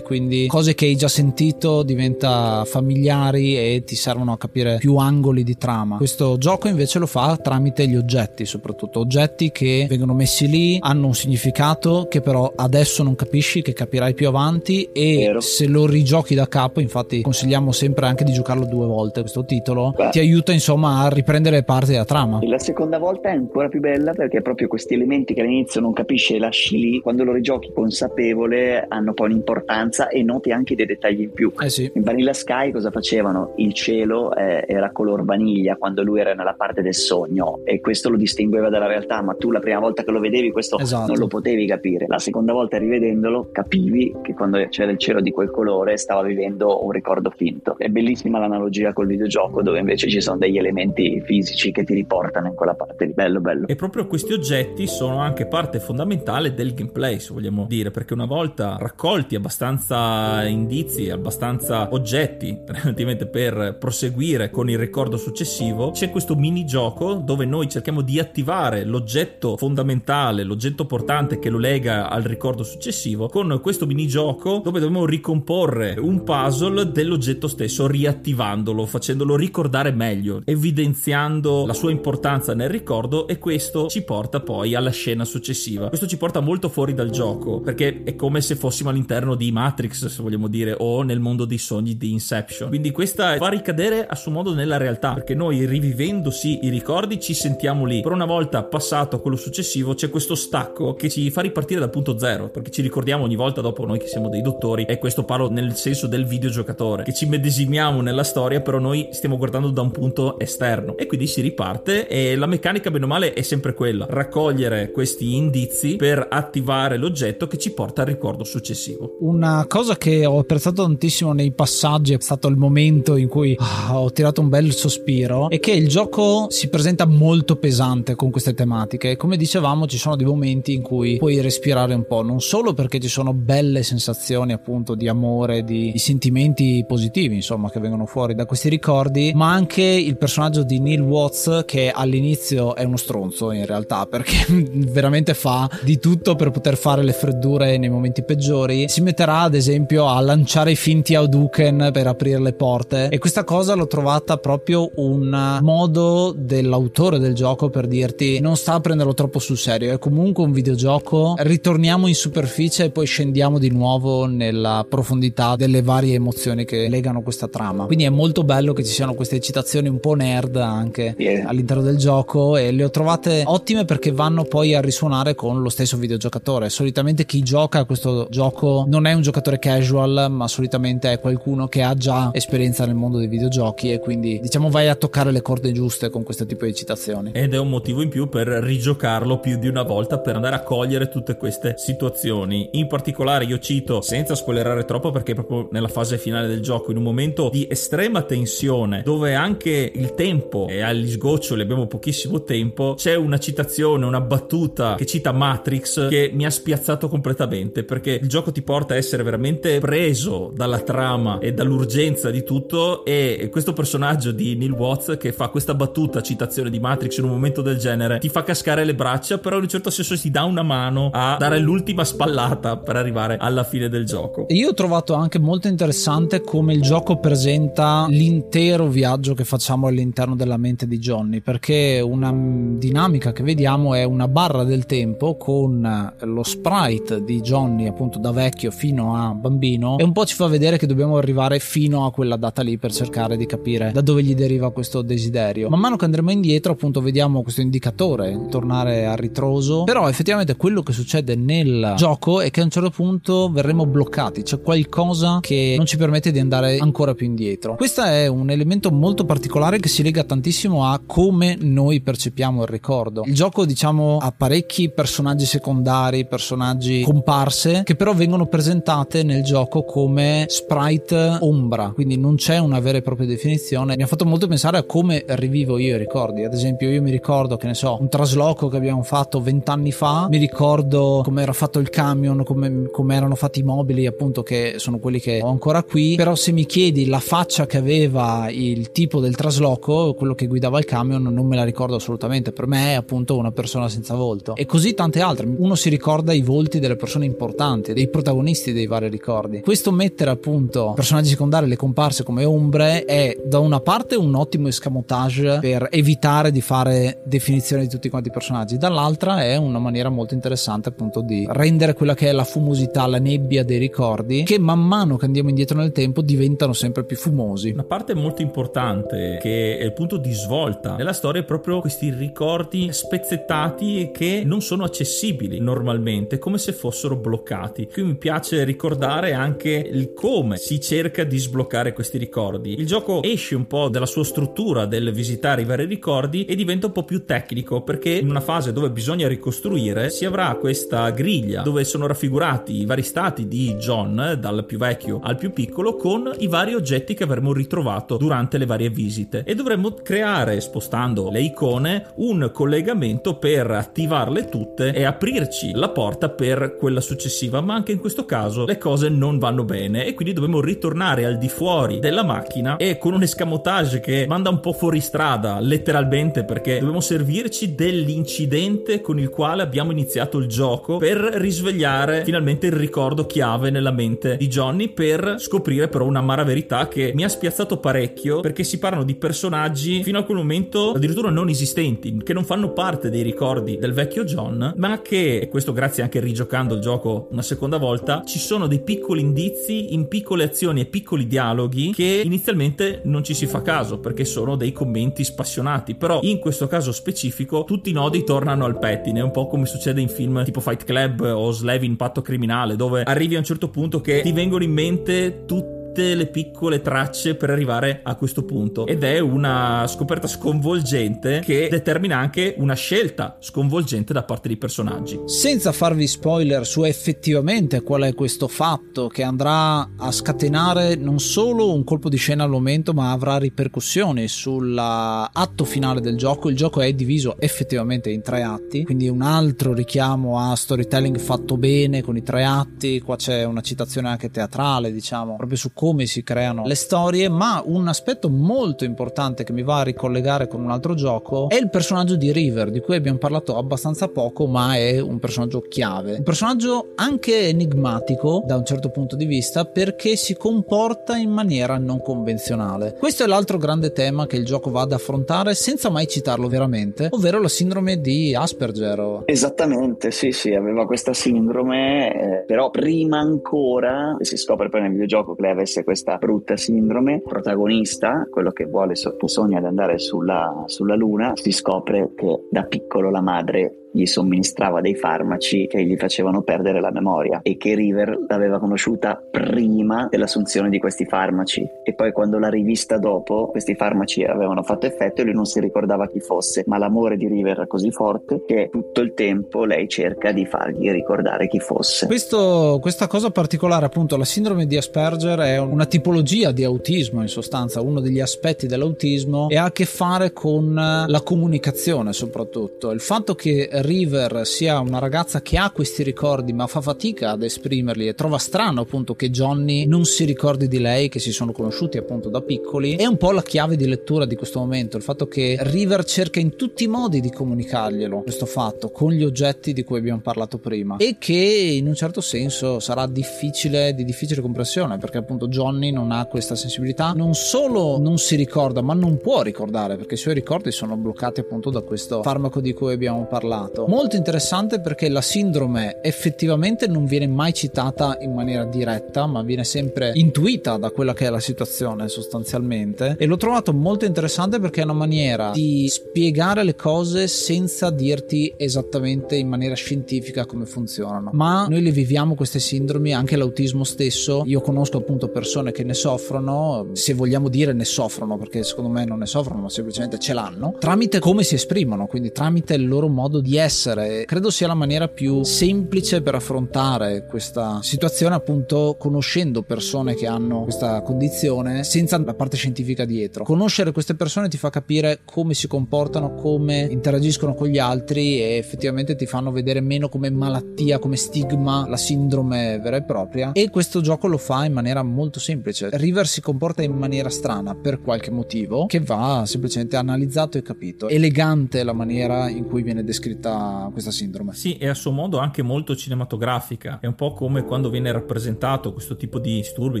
quindi cose che hai già sentito diventa familiari e ti servono a capire più angoli di trama. Questo gioco invece lo fa tramite gli oggetti, soprattutto oggetti che vengono messi lì, hanno un significato che però adesso non capisci, che capirai più avanti e Vero. se lo rigiochi da capo, infatti consigliamo sempre anche di giocarlo due volte questo titolo, Beh. ti aiuta insomma a riprendere parte della trama. La seconda volta è ancora più bella perché proprio questi elementi che all'inizio non capisci e lasci lì, quando lo rigiochi consapevole hanno poi un'importanza e noti anche dei dettagli in più. Eh sì. In Vanilla Sky cosa facevano? Il cielo eh, era color vaniglia quando lui era nella parte del sogno e questo lo distingueva dalla realtà, ma tu la prima volta che lo vedevi questo esatto. non lo potevi capire. La seconda volta rivedendolo capivi che quando c'era il cielo di quel colore stava vivendo un ricordo finto. È bellissima l'analogia col videogioco dove invece ci sono degli elementi fisici che ti riportano in quella parte lì. Bello, bello. E proprio questi oggetti sono anche parte fondamentale del gameplay, se vogliamo dire, perché una volta raccolti abbastanza indizi, abbastanza oggetti, relativamente per proseguire con il ricordo successivo, c'è questo minigioco dove noi cerchiamo di attivare l'oggetto fondamentale, l'oggetto portante che lo lega al ricordo successivo, con questo minigioco dove dobbiamo ricomporre un puzzle dell'oggetto stesso, riattivandolo, facendolo ricordare meglio, evidenziando la sua importanza nel ricordo e questo ci porta poi alla scena successiva. Questo ci porta molto fuori dal gioco, perché è come se fossimo all'interno di Matrix, se vogliamo dire, o nel mondo dei sogni di Inception. Quindi questa fa ricadere a suo modo nella realtà, perché noi rivivendosi i ricordi ci sentiamo lì. Per una volta passato a quello successivo c'è questo stacco che ci fa ripartire dal punto zero, perché ci ricordiamo ogni volta dopo noi che siamo dei dottori, e questo parlo nel senso del videogiocatore, che ci medesimiamo nella storia, però noi stiamo guardando da un punto esterno. E quindi si riparte e la meccanica bene o male è sempre quella, raccogliere questi indizi per attivare l'oggetto che ci porta al ricordo successivo. Una cosa che ho apprezzato tantissimo nei passaggi è stato il momento in cui oh, ho tirato un bel sospiro è che il gioco si presenta molto pesante con queste tematiche. Come dicevamo, ci sono dei momenti in cui puoi respirare un po', non solo perché ci sono belle sensazioni appunto di amore, di, di sentimenti positivi, insomma, che vengono fuori da questi ricordi, ma anche il personaggio di Neil Watts che all'inizio è uno stronzo in realtà, perché veramente fa di tutto per poter fare le freddure nei momenti peggiori. Si metterà ad esempio a lanciare i finti Hadouken per aprire le porte e questa cosa l'ho trovata proprio un modo dell'autore del gioco per dirti non sta a prenderlo troppo sul serio, è comunque un videogioco, ritorniamo in superficie e poi scendiamo di nuovo nella profondità delle varie emozioni che legano questa trama. Quindi è molto bello che ci siano queste citazioni un po' nerd anche yeah. all'interno del gioco e le ho trovate ottime perché vanno poi a risuonare con lo stesso videogiocatore. Solitamente chi gioca a questo gioco non è un giocatore casual, ma solitamente è qualcuno che ha già esperienza nel mondo dei videogiochi e quindi diciamo vai a toccare le corde giuste con questo tipo di citazioni. Ed è un motivo in più per rigiocarlo più di una volta per andare a cogliere tutte queste situazioni. In particolare io cito, senza spoilerare troppo perché proprio nella fase finale del gioco, in un momento di estrema tensione dove anche il tempo è agli sgoccioli, abbiamo pochissimo tempo, c'è una citazione, una battuta che cita Matrix che mi ha spiazzato completamente perché il gioco ti porta a essere veramente preso dalla trama e dall'urgenza di tutto e questo personaggio di Neil Watts che fa questa battuta citazione di Matrix in un momento del genere ti fa cascare le braccia però in un certo senso ti dà una mano a dare l'ultima spallata per arrivare alla fine del gioco. Io ho trovato anche molto interessante come il gioco presenta l'intero viaggio che facciamo all'interno della mente di Johnny perché una dinamica che vediamo è una barra del tempo con lo sprite di Johnny appunto da vecchio vecchio fino a bambino e un po' ci fa vedere che dobbiamo arrivare fino a quella data lì per cercare di capire da dove gli deriva questo desiderio. Man mano che andremo indietro appunto vediamo questo indicatore tornare a ritroso, però effettivamente quello che succede nel gioco è che a un certo punto verremo bloccati, c'è qualcosa che non ci permette di andare ancora più indietro. Questo è un elemento molto particolare che si lega tantissimo a come noi percepiamo il ricordo. Il gioco diciamo ha parecchi personaggi secondari, personaggi comparse che però vengono presentate nel gioco come sprite ombra, quindi non c'è una vera e propria definizione. Mi ha fatto molto pensare a come rivivo io i ricordi. Ad esempio, io mi ricordo che ne so, un trasloco che abbiamo fatto vent'anni fa, mi ricordo come era fatto il camion, come, come erano fatti i mobili, appunto, che sono quelli che ho ancora qui. Però se mi chiedi la faccia che aveva il tipo del trasloco, quello che guidava il camion, non me la ricordo assolutamente. Per me è appunto una persona senza volto. E così tante altre. Uno si ricorda i volti delle persone importanti, dei protagonisti dei vari ricordi. Questo mettere appunto personaggi secondari, le comparse come ombre, è da una parte un ottimo escamotage per evitare di fare definizione di tutti quanti i personaggi, dall'altra è una maniera molto interessante appunto di rendere quella che è la fumosità, la nebbia dei ricordi, che man mano che andiamo indietro nel tempo diventano sempre più fumosi. Una parte molto importante che è il punto di svolta nella storia è proprio questi ricordi spezzettati che non sono accessibili normalmente, come se fossero bloccati. Qui mi piace ricordare anche il come si cerca di sbloccare questi ricordi. Il gioco esce un po' dalla sua struttura del visitare i vari ricordi e diventa un po' più tecnico perché in una fase dove bisogna ricostruire si avrà questa griglia dove sono raffigurati i vari stati di John, dal più vecchio al più piccolo, con i vari oggetti che avremo ritrovato durante le varie visite e dovremmo creare, spostando le icone, un collegamento per attivarle tutte e aprirci la porta per quella successiva, ma anche in questo caso le cose non vanno bene e quindi dobbiamo ritornare al di fuori della macchina e con un escamotage che manda un po' fuori strada, letteralmente perché dobbiamo servirci dell'incidente con il quale abbiamo iniziato il gioco per risvegliare finalmente il ricordo chiave nella mente di Johnny per scoprire però un'amara verità che mi ha spiazzato parecchio perché si parlano di personaggi fino a quel momento addirittura non esistenti, che non fanno parte dei ricordi del vecchio John, ma che, e questo grazie anche rigiocando il gioco una seconda volta, ci sono dei piccoli indizi in piccole azioni e piccoli dialoghi che inizialmente non ci si fa caso perché sono dei commenti spassionati, però in questo caso specifico tutti i nodi tornano al pettine, un po' come succede in film tipo Fight Club o Slave in Patto Criminale, dove arrivi a un certo punto che ti vengono in mente tutti tutte le piccole tracce per arrivare a questo punto. Ed è una scoperta sconvolgente che determina anche una scelta sconvolgente da parte dei personaggi. Senza farvi spoiler su effettivamente qual è questo fatto che andrà a scatenare non solo un colpo di scena al momento ma avrà ripercussioni sull'atto finale del gioco, il gioco è diviso effettivamente in tre atti, quindi un altro richiamo a storytelling fatto bene con i tre atti, qua c'è una citazione anche teatrale diciamo proprio su come si creano le storie, ma un aspetto molto importante che mi va a ricollegare con un altro gioco è il personaggio di River, di cui abbiamo parlato abbastanza poco, ma è un personaggio chiave. Un personaggio anche enigmatico da un certo punto di vista perché si comporta in maniera non convenzionale. Questo è l'altro grande tema che il gioco va ad affrontare senza mai citarlo veramente, ovvero la sindrome di Asperger. Esattamente, sì, sì, aveva questa sindrome, eh, però prima ancora si scopre poi nel videogioco che lei avesse avesse questa brutta sindrome, il protagonista, quello che vuole, sogna di andare sulla, sulla Luna, si scopre che da piccolo la madre gli somministrava dei farmaci che gli facevano perdere la memoria e che River l'aveva conosciuta prima dell'assunzione di questi farmaci. E poi quando l'ha rivista dopo questi farmaci avevano fatto effetto e lui non si ricordava chi fosse. Ma l'amore di River era così forte che tutto il tempo lei cerca di fargli ricordare chi fosse. Questo, questa cosa particolare appunto la sindrome di Asperger è una tipologia di autismo in sostanza uno degli aspetti dell'autismo e ha a che fare con la comunicazione soprattutto. Il fatto che River sia una ragazza che ha questi ricordi ma fa fatica ad esprimerli e trova strano appunto che Johnny non si ricordi di lei che si sono conosciuti appunto da piccoli. È un po' la chiave di lettura di questo momento il fatto che River cerca in tutti i modi di comunicarglielo questo fatto con gli oggetti di cui abbiamo parlato prima e che in un certo senso sarà difficile di difficile comprensione perché appunto Johnny non ha questa sensibilità. Non solo non si ricorda ma non può ricordare perché i suoi ricordi sono bloccati appunto da questo farmaco di cui abbiamo parlato trovato. Molto interessante perché la sindrome effettivamente non viene mai citata in maniera diretta, ma viene sempre intuita da quella che è la situazione sostanzialmente. E l'ho trovato molto interessante perché è una maniera di spiegare le cose senza dirti esattamente in maniera scientifica come funzionano. Ma noi le viviamo queste sindromi, anche l'autismo stesso. Io conosco appunto persone che ne soffrono, se vogliamo dire ne soffrono, perché secondo me non ne soffrono, ma semplicemente ce l'hanno, tramite come si esprimono, quindi tramite il loro modo di essere. Credo sia la maniera più semplice per affrontare questa situazione, appunto conoscendo persone che hanno questa condizione senza la parte scientifica dietro. Conoscere queste persone ti fa capire come si comportano, come interagiscono con gli altri e effettivamente ti fanno vedere meno come malattia, come stigma, la sindrome vera e propria. E questo gioco lo fa in maniera molto semplice. River si comporta in maniera strana per qualche motivo che va semplicemente analizzato e capito. Elegante la maniera in cui viene descritta questa sindrome. Sì, è a suo modo anche molto cinematografica. È un po' come quando viene rappresentato questo tipo di disturbi,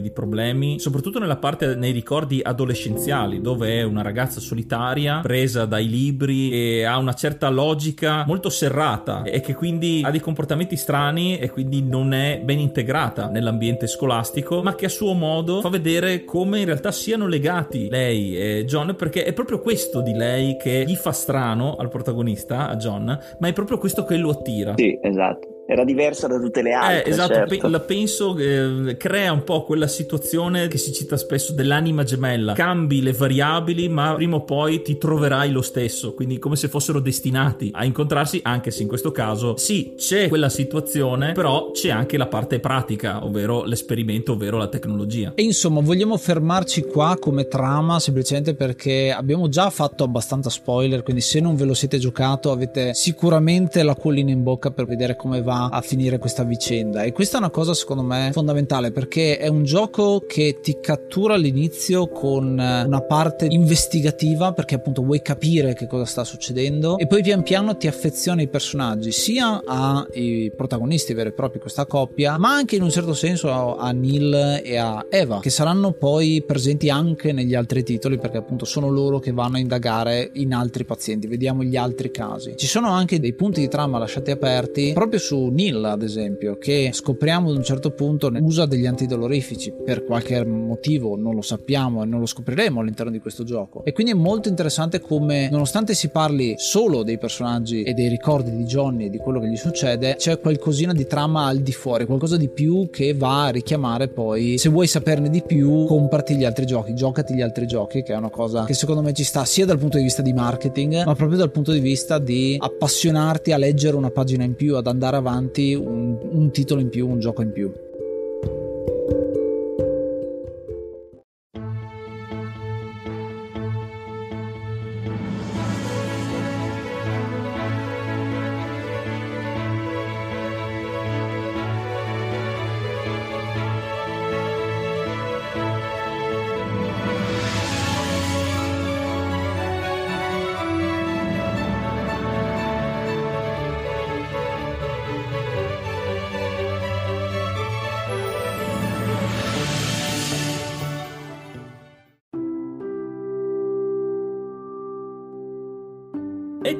di problemi, soprattutto nella parte nei ricordi adolescenziali, dove è una ragazza solitaria presa dai libri e ha una certa logica molto serrata e che quindi ha dei comportamenti strani e quindi non è ben integrata nell'ambiente scolastico, ma che a suo modo fa vedere come in realtà siano legati lei e John, perché è proprio questo di lei che gli fa strano al protagonista, a John, ma è proprio questo che lo attira. Sì, esatto era diversa da tutte le altre. Eh, esatto, certo. pe- la penso eh, crea un po' quella situazione che si cita spesso dell'anima gemella. Cambi le variabili, ma prima o poi ti troverai lo stesso, quindi come se fossero destinati a incontrarsi, anche se in questo caso sì, c'è quella situazione, però c'è anche la parte pratica, ovvero l'esperimento, ovvero la tecnologia. E insomma, vogliamo fermarci qua come trama semplicemente perché abbiamo già fatto abbastanza spoiler, quindi se non ve lo siete giocato avete sicuramente la collina in bocca per vedere come va a finire questa vicenda. E questa è una cosa secondo me fondamentale perché è un gioco che ti cattura all'inizio con una parte investigativa perché appunto vuoi capire che cosa sta succedendo e poi pian piano ti affeziona ai personaggi sia ai protagonisti veri e propri questa coppia ma anche in un certo senso a Neil e a Eva che saranno poi presenti anche negli altri titoli perché appunto sono loro che vanno a indagare in altri pazienti. Vediamo gli altri casi. Ci sono anche dei punti di trama lasciati aperti proprio su Neil ad esempio che scopriamo ad un certo punto usa degli antidolorifici. Per qualche motivo non lo sappiamo e non lo scopriremo all'interno di questo gioco. E quindi è molto interessante come nonostante si parli solo dei personaggi e dei ricordi di Johnny e di quello che gli succede c'è qualcosina di trama al di fuori qualcosa di più che va a richiamare poi se vuoi saperne di più comprati gli altri giochi giocati gli altri giochi che è una cosa che secondo me ci sta sia dal punto di vista di marketing ma proprio dal punto di vista di appassionarti a leggere una pagina in più ad andare avanti avanti un, un titolo in più, un gioco in più.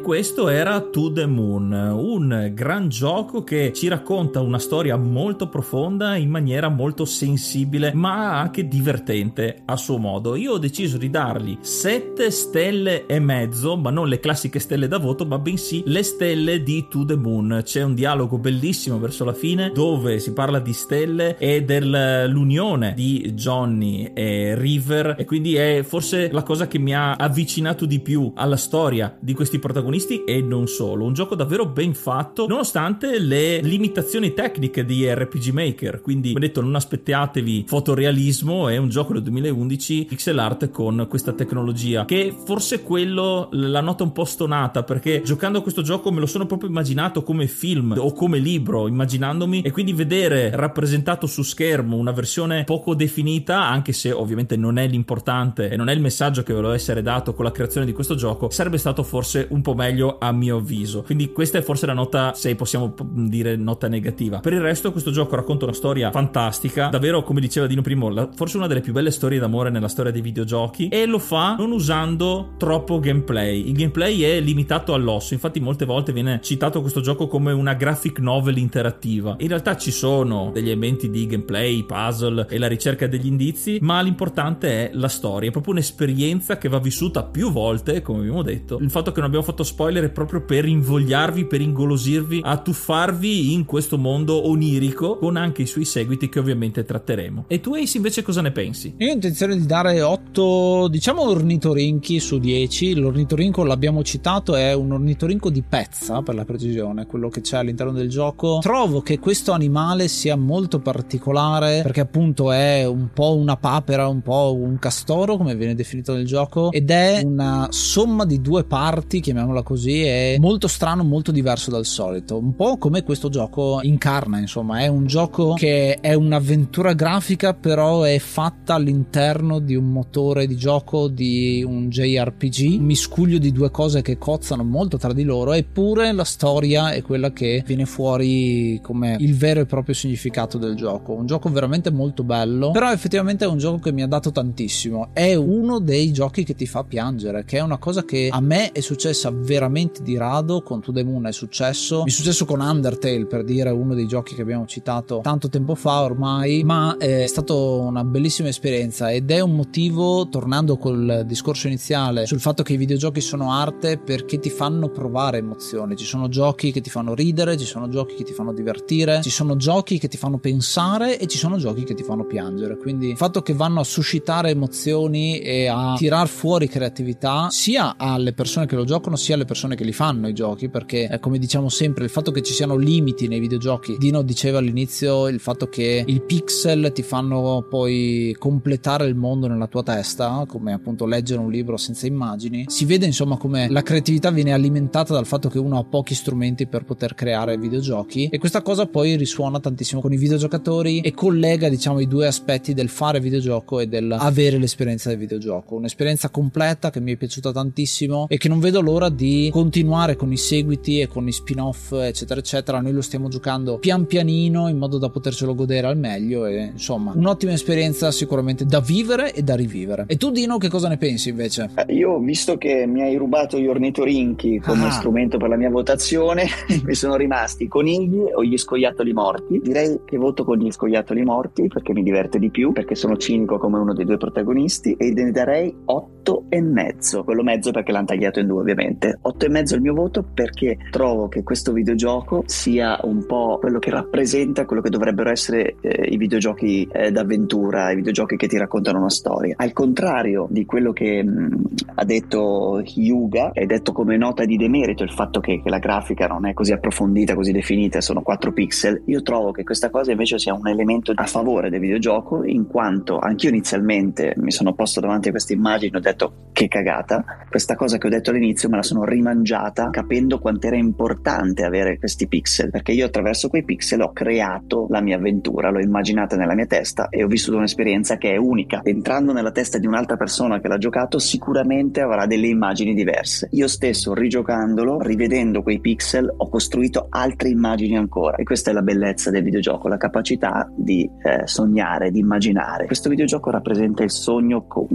Questo era To the Moon, un gran gioco che ci racconta una storia molto profonda in maniera molto sensibile, ma anche divertente a suo modo. Io ho deciso di dargli 7 stelle e mezzo, ma non le classiche stelle da voto, ma bensì le stelle di To the Moon. C'è un dialogo bellissimo verso la fine dove si parla di stelle e dell'unione di Johnny e River e quindi è forse la cosa che mi ha avvicinato di più alla storia di questi protagonisti protagonisti e non solo. Un gioco davvero ben fatto, nonostante le limitazioni tecniche di RPG Maker. Quindi, come detto, non aspettiatevi fotorealismo, è un gioco del 2011 pixel art con questa tecnologia. Che forse quello la nota un po' stonata, perché giocando a questo gioco me lo sono proprio immaginato come film o come libro, immaginandomi, e quindi vedere rappresentato su schermo una versione poco definita, anche se ovviamente non è l'importante e non è il messaggio che voleva essere dato con la creazione di questo gioco, sarebbe stato forse un po' meglio a mio avviso. Quindi questa è forse la nota, se possiamo dire nota negativa. Per il resto questo gioco racconta una storia fantastica, davvero come diceva Dino primo, forse una delle più belle storie d'amore nella storia dei videogiochi e lo fa non usando troppo gameplay. Il gameplay è limitato all'osso, infatti molte volte viene citato questo gioco come una graphic novel interattiva. In realtà ci sono degli elementi di gameplay, puzzle e la ricerca degli indizi, ma l'importante è la storia, è proprio un'esperienza che va vissuta più volte, come abbiamo detto. Il fatto che non abbiamo fatto spoiler è proprio per invogliarvi, per ingolosirvi, a tuffarvi in questo mondo onirico, con anche i suoi seguiti che ovviamente tratteremo. E tu Ace invece cosa ne pensi? Io ho intenzione di dare 8, diciamo ornitorinchi su 10. L'ornitorinco l'abbiamo citato, è un ornitorinco di pezza per la precisione, quello che c'è all'interno del gioco. Trovo che questo animale sia molto particolare perché appunto è un po' una papera, un po' un castoro come viene definito nel gioco ed è una somma di due parti, chiamiamola così, è molto strano, molto diverso dal solito. Un po' come questo gioco incarna, insomma, è un gioco che è un'avventura grafica però è fatta all'interno di un motore di gioco di un JRPG, un miscuglio di due cose che cozzano molto tra di loro, eppure la storia è quella che viene fuori come il vero e proprio significato del gioco. Un gioco veramente molto bello, però effettivamente è un gioco che mi ha dato tantissimo. È uno dei giochi che ti fa piangere, che è una cosa che a me è successa veramente di rado, con To The Moon è successo, mi è successo con Undertale per dire uno dei giochi che abbiamo citato tanto tempo fa ormai, ma è stata una bellissima esperienza ed è un motivo, tornando col discorso iniziale, sul fatto che i videogiochi sono arte perché ti fanno provare emozioni, ci sono giochi che ti fanno ridere, ci sono giochi che ti fanno divertire, ci sono giochi che ti fanno pensare e ci sono giochi che ti fanno piangere, quindi il fatto che vanno a suscitare emozioni e a tirar fuori creatività sia alle persone che lo giocano sia alle persone che li fanno i giochi perché eh, come diciamo sempre il fatto che ci siano limiti nei videogiochi. Dino diceva all'inizio il fatto che i pixel ti fanno poi completare il mondo nella tua testa come appunto leggere un libro senza immagini. Si vede insomma come la creatività viene alimentata dal fatto che uno ha pochi strumenti per poter creare videogiochi e questa cosa poi risuona tantissimo con i videogiocatori e collega diciamo i due aspetti del fare videogioco e del avere l'esperienza del videogioco. Un'esperienza completa che mi è piaciuta tantissimo e che non vedo l'ora di continuare con i seguiti e con i spin-off eccetera eccetera. Noi lo stiamo giocando pian pianino in modo da potercelo godere al meglio e insomma un'ottima esperienza sicuramente da vivere e da rivivere. E tu Dino che cosa ne pensi invece? Eh, io visto che mi hai rubato gli ornitorinchi come Ah. strumento per la mia votazione mi sono rimasti i conigli o gli scoiattoli morti. Direi che voto con gli scoiattoli morti perché mi diverte di più perché sono cinico come uno dei due protagonisti e ne darei 8 e mezzo. Quello mezzo perché l'hanno tagliato in due ovviamente 8 e mezzo è il mio voto perché trovo che questo videogioco sia un po' quello che rappresenta quello che dovrebbero essere eh, i videogiochi eh, d'avventura i videogiochi che ti raccontano una storia. Al contrario di quello che mh, ha detto Hyuga hai detto come nota di demerito il fatto che, che la grafica non è così approfondita così definita sono 4 pixel. Io trovo che questa cosa invece sia un elemento a favore del videogioco in quanto anch'io inizialmente mi sono posto davanti a queste immagini e ho detto che cagata questa cosa che ho detto all'inizio me la sono rimangiata capendo quanto era importante avere questi pixel perché io attraverso quei pixel ho creato la mia avventura l'ho immaginata nella mia testa e ho vissuto un'esperienza che è unica. Entrando nella testa di un'altra persona che l'ha giocato sicuramente avrà delle immagini diverse. Io stesso rigiocandolo rivedendo quei pixel ho costruito altre immagini ancora. E questa è la bellezza del videogioco la capacità di eh, sognare di immaginare. Questo videogioco rappresenta il sogno con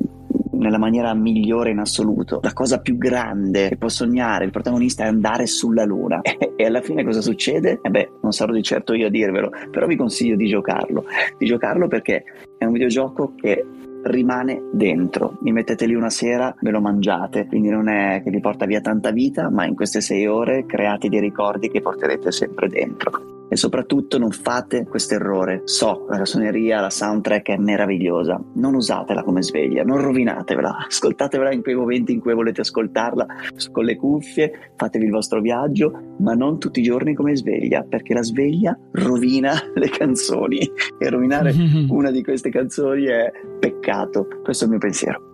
nella maniera migliore in assoluto. La cosa più grande che può sognare il protagonista è andare sulla luna. E alla fine cosa succede? E beh, non sarò di certo io a dirvelo, però vi consiglio di giocarlo. Di giocarlo perché è un videogioco che rimane dentro. Mi mettete lì una sera, ve lo mangiate, quindi non è che vi porta via tanta vita, ma in queste sei ore create dei ricordi che porterete sempre dentro. E soprattutto non fate questo errore. So, la suoneria, la soundtrack è meravigliosa. Non usatela come sveglia, non rovinatevela. Ascoltatevela in quei momenti in cui volete ascoltarla con le cuffie, fatevi il vostro viaggio, ma non tutti i giorni come sveglia, perché la sveglia rovina le canzoni. E rovinare una di queste canzoni è peccato. Questo è il mio pensiero.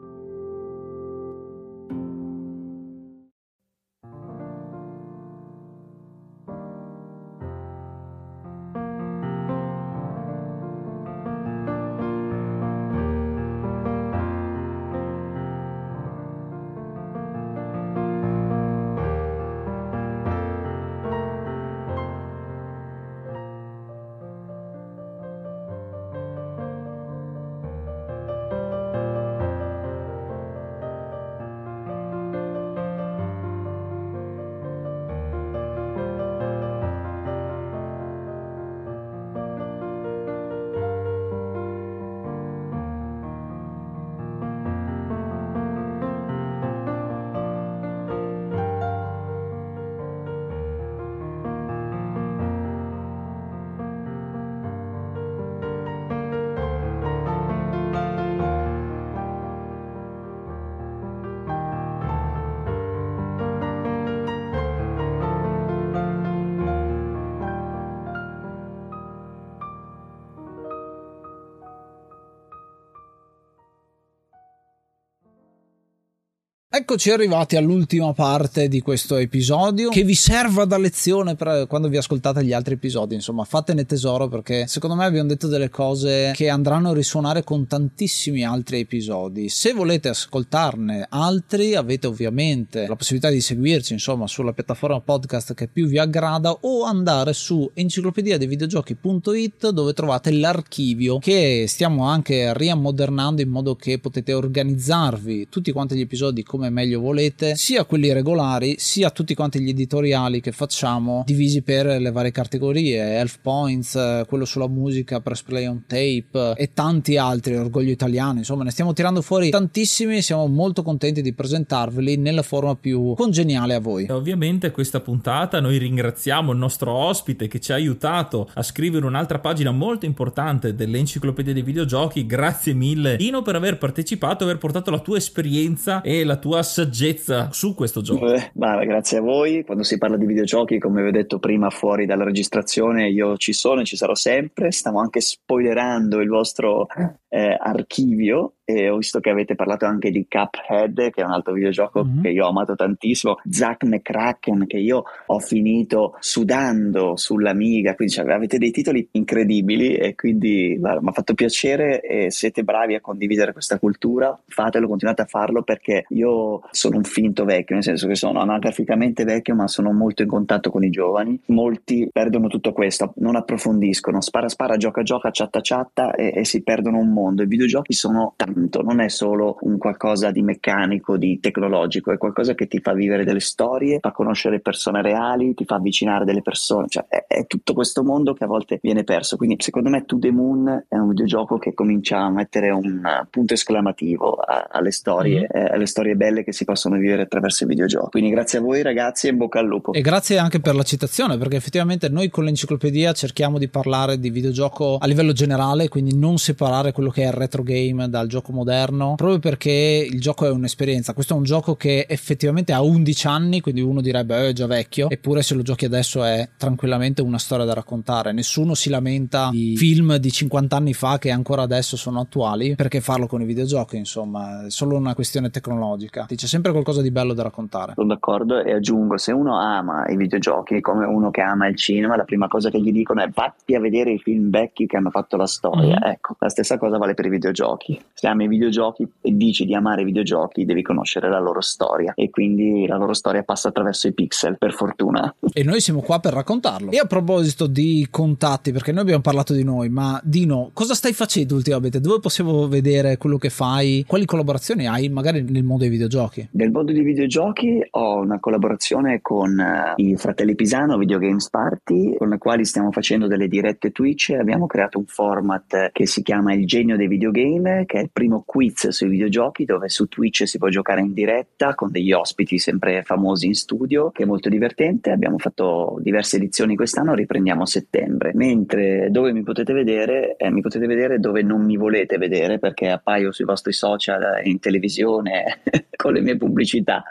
Eccoci arrivati all'ultima parte di questo episodio che vi serva da lezione per quando vi ascoltate gli altri episodi. Insomma, fatene tesoro perché secondo me abbiamo detto delle cose che andranno a risuonare con tantissimi altri episodi. Se volete ascoltarne altri, avete ovviamente la possibilità di seguirci, insomma, sulla piattaforma podcast che più vi aggrada o andare su enciclopedia dei videogiochi.it dove trovate l'archivio che stiamo anche riammodernando in modo che potete organizzarvi tutti quanti gli episodi come come meglio volete, sia quelli regolari, sia tutti quanti gli editoriali che facciamo divisi per le varie categorie, Elf Points, eh, quello sulla musica, Press Play on Tape e tanti altri, Orgoglio Italiano, insomma ne stiamo tirando fuori tantissimi siamo molto contenti di presentarveli nella forma più congeniale a voi. E ovviamente questa puntata noi ringraziamo il nostro ospite che ci ha aiutato a scrivere un'altra pagina molto importante dell'enciclopedia dei videogiochi, grazie mille Dino per aver partecipato, aver portato la tua esperienza e la tua saggezza su questo gioco. Eh, bah, grazie a voi. Quando si parla di videogiochi, come vi ho detto prima fuori dalla registrazione, io ci sono e ci sarò sempre. Stiamo anche spoilerando il vostro eh, archivio e ho visto che avete parlato anche di Cuphead che è un altro videogioco mm-hmm. che io ho amato tantissimo Zack McCracken che io ho finito sudando sull'Amiga quindi cioè, avete dei titoli incredibili e quindi mi ha fatto piacere e siete bravi a condividere questa cultura fatelo, continuate a farlo perché io sono un finto vecchio nel senso che sono anagraficamente vecchio ma sono molto in contatto con i giovani molti perdono tutto questo non approfondiscono spara spara gioca gioca chatta chatta e, e si perdono un mondo. I videogiochi sono tanto, non è solo un qualcosa di meccanico, di tecnologico, è qualcosa che ti fa vivere delle storie, fa conoscere persone reali, ti fa avvicinare delle persone, cioè è, è tutto questo mondo che a volte viene perso. Quindi secondo me To The Moon è un videogioco che comincia a mettere un punto esclamativo a, alle storie, mm-hmm. eh, alle storie belle che si possono vivere attraverso i videogiochi. Quindi grazie a voi ragazzi e in bocca al lupo. E grazie anche per la citazione, perché effettivamente noi con l'enciclopedia cerchiamo di parlare di videogioco a livello generale, quindi non separare quello quello che è il retro game dal gioco moderno, proprio perché il gioco è un'esperienza. Questo è un gioco che effettivamente ha 11 anni, quindi uno direbbe eh, è già vecchio, eppure se lo giochi adesso è tranquillamente una storia da raccontare. Nessuno si lamenta di film di 50 anni fa che ancora adesso sono attuali, perché farlo con i videogiochi, insomma, è solo una questione tecnologica. C'è sempre qualcosa di bello da raccontare. Sono d'accordo e aggiungo, se uno ama i videogiochi come uno che ama il cinema, la prima cosa che gli dicono è vatti a vedere i film vecchi che hanno fatto la storia. Mm-hmm. Ecco, la stessa cosa vale per i videogiochi. Se ami i videogiochi e dici di amare i videogiochi, devi conoscere la loro storia e quindi la loro storia passa attraverso i pixel, per fortuna. E noi siamo qua per raccontarlo. E a proposito di contatti, perché noi abbiamo parlato di noi, ma Dino, cosa stai facendo ultimamente? Dove possiamo vedere quello che fai? Quali collaborazioni hai magari nel mondo dei videogiochi? Nel mondo dei videogiochi ho una collaborazione con uh, i fratelli Pisano, Video Games Party, con i quali stiamo facendo delle dirette Twitch. Abbiamo creato un format che si chiama Il genio dei videogame, che è il primo quiz sui videogiochi dove su Twitch si può giocare in diretta con degli ospiti sempre famosi in studio, che è molto divertente. Abbiamo fatto diverse edizioni quest'anno, riprendiamo a settembre. Mentre dove mi potete vedere, eh, mi potete vedere dove non mi volete vedere perché appaio sui vostri social, in televisione, con le mie pubblicità,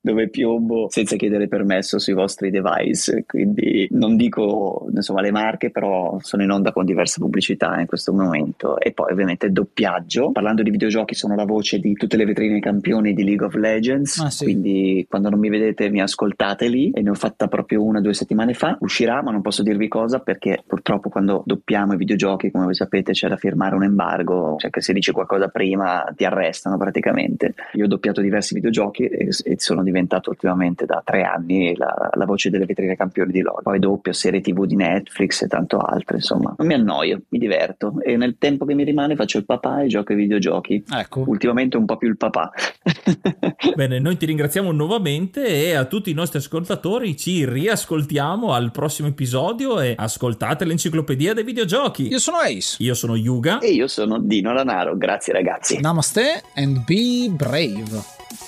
dove piombo senza chiedere permesso sui vostri device. Quindi non dico insomma le marche, però sono in onda con diverse pubblicità in questo momento. E poi ovviamente doppiaggio. Parlando di videogiochi sono la voce di tutte le vetrine campioni di League of Legends, ah, sì. quindi quando non mi vedete mi ascoltate lì e ne ho fatta proprio una o due settimane fa. Uscirà, ma non posso dirvi cosa perché purtroppo quando doppiamo i videogiochi, come voi sapete, c'è da firmare un embargo, cioè che se dici qualcosa prima ti arrestano praticamente. Io ho doppiato diversi videogiochi e, e sono diventato ultimamente da tre anni la, la voce delle vetrine campioni di LoL. Poi doppio serie tv di Netflix e tanto altro, insomma. Non mi annoio, mi diverto e nel tempo che mi rimane faccio il papà e gioco ai videogiochi. Ecco. Ultimamente un po' più il papà. Bene, noi ti ringraziamo nuovamente e a tutti i nostri ascoltatori ci riascoltiamo al prossimo episodio e ascoltate l'enciclopedia dei videogiochi. Io sono Ace. Io sono Yuga. E io sono Dino Lanaro. Grazie ragazzi. Namaste and be brave.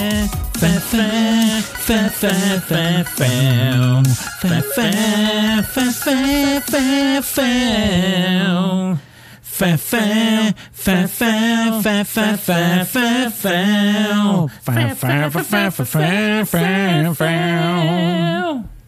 fa, fa, fa, fa, fa, fa.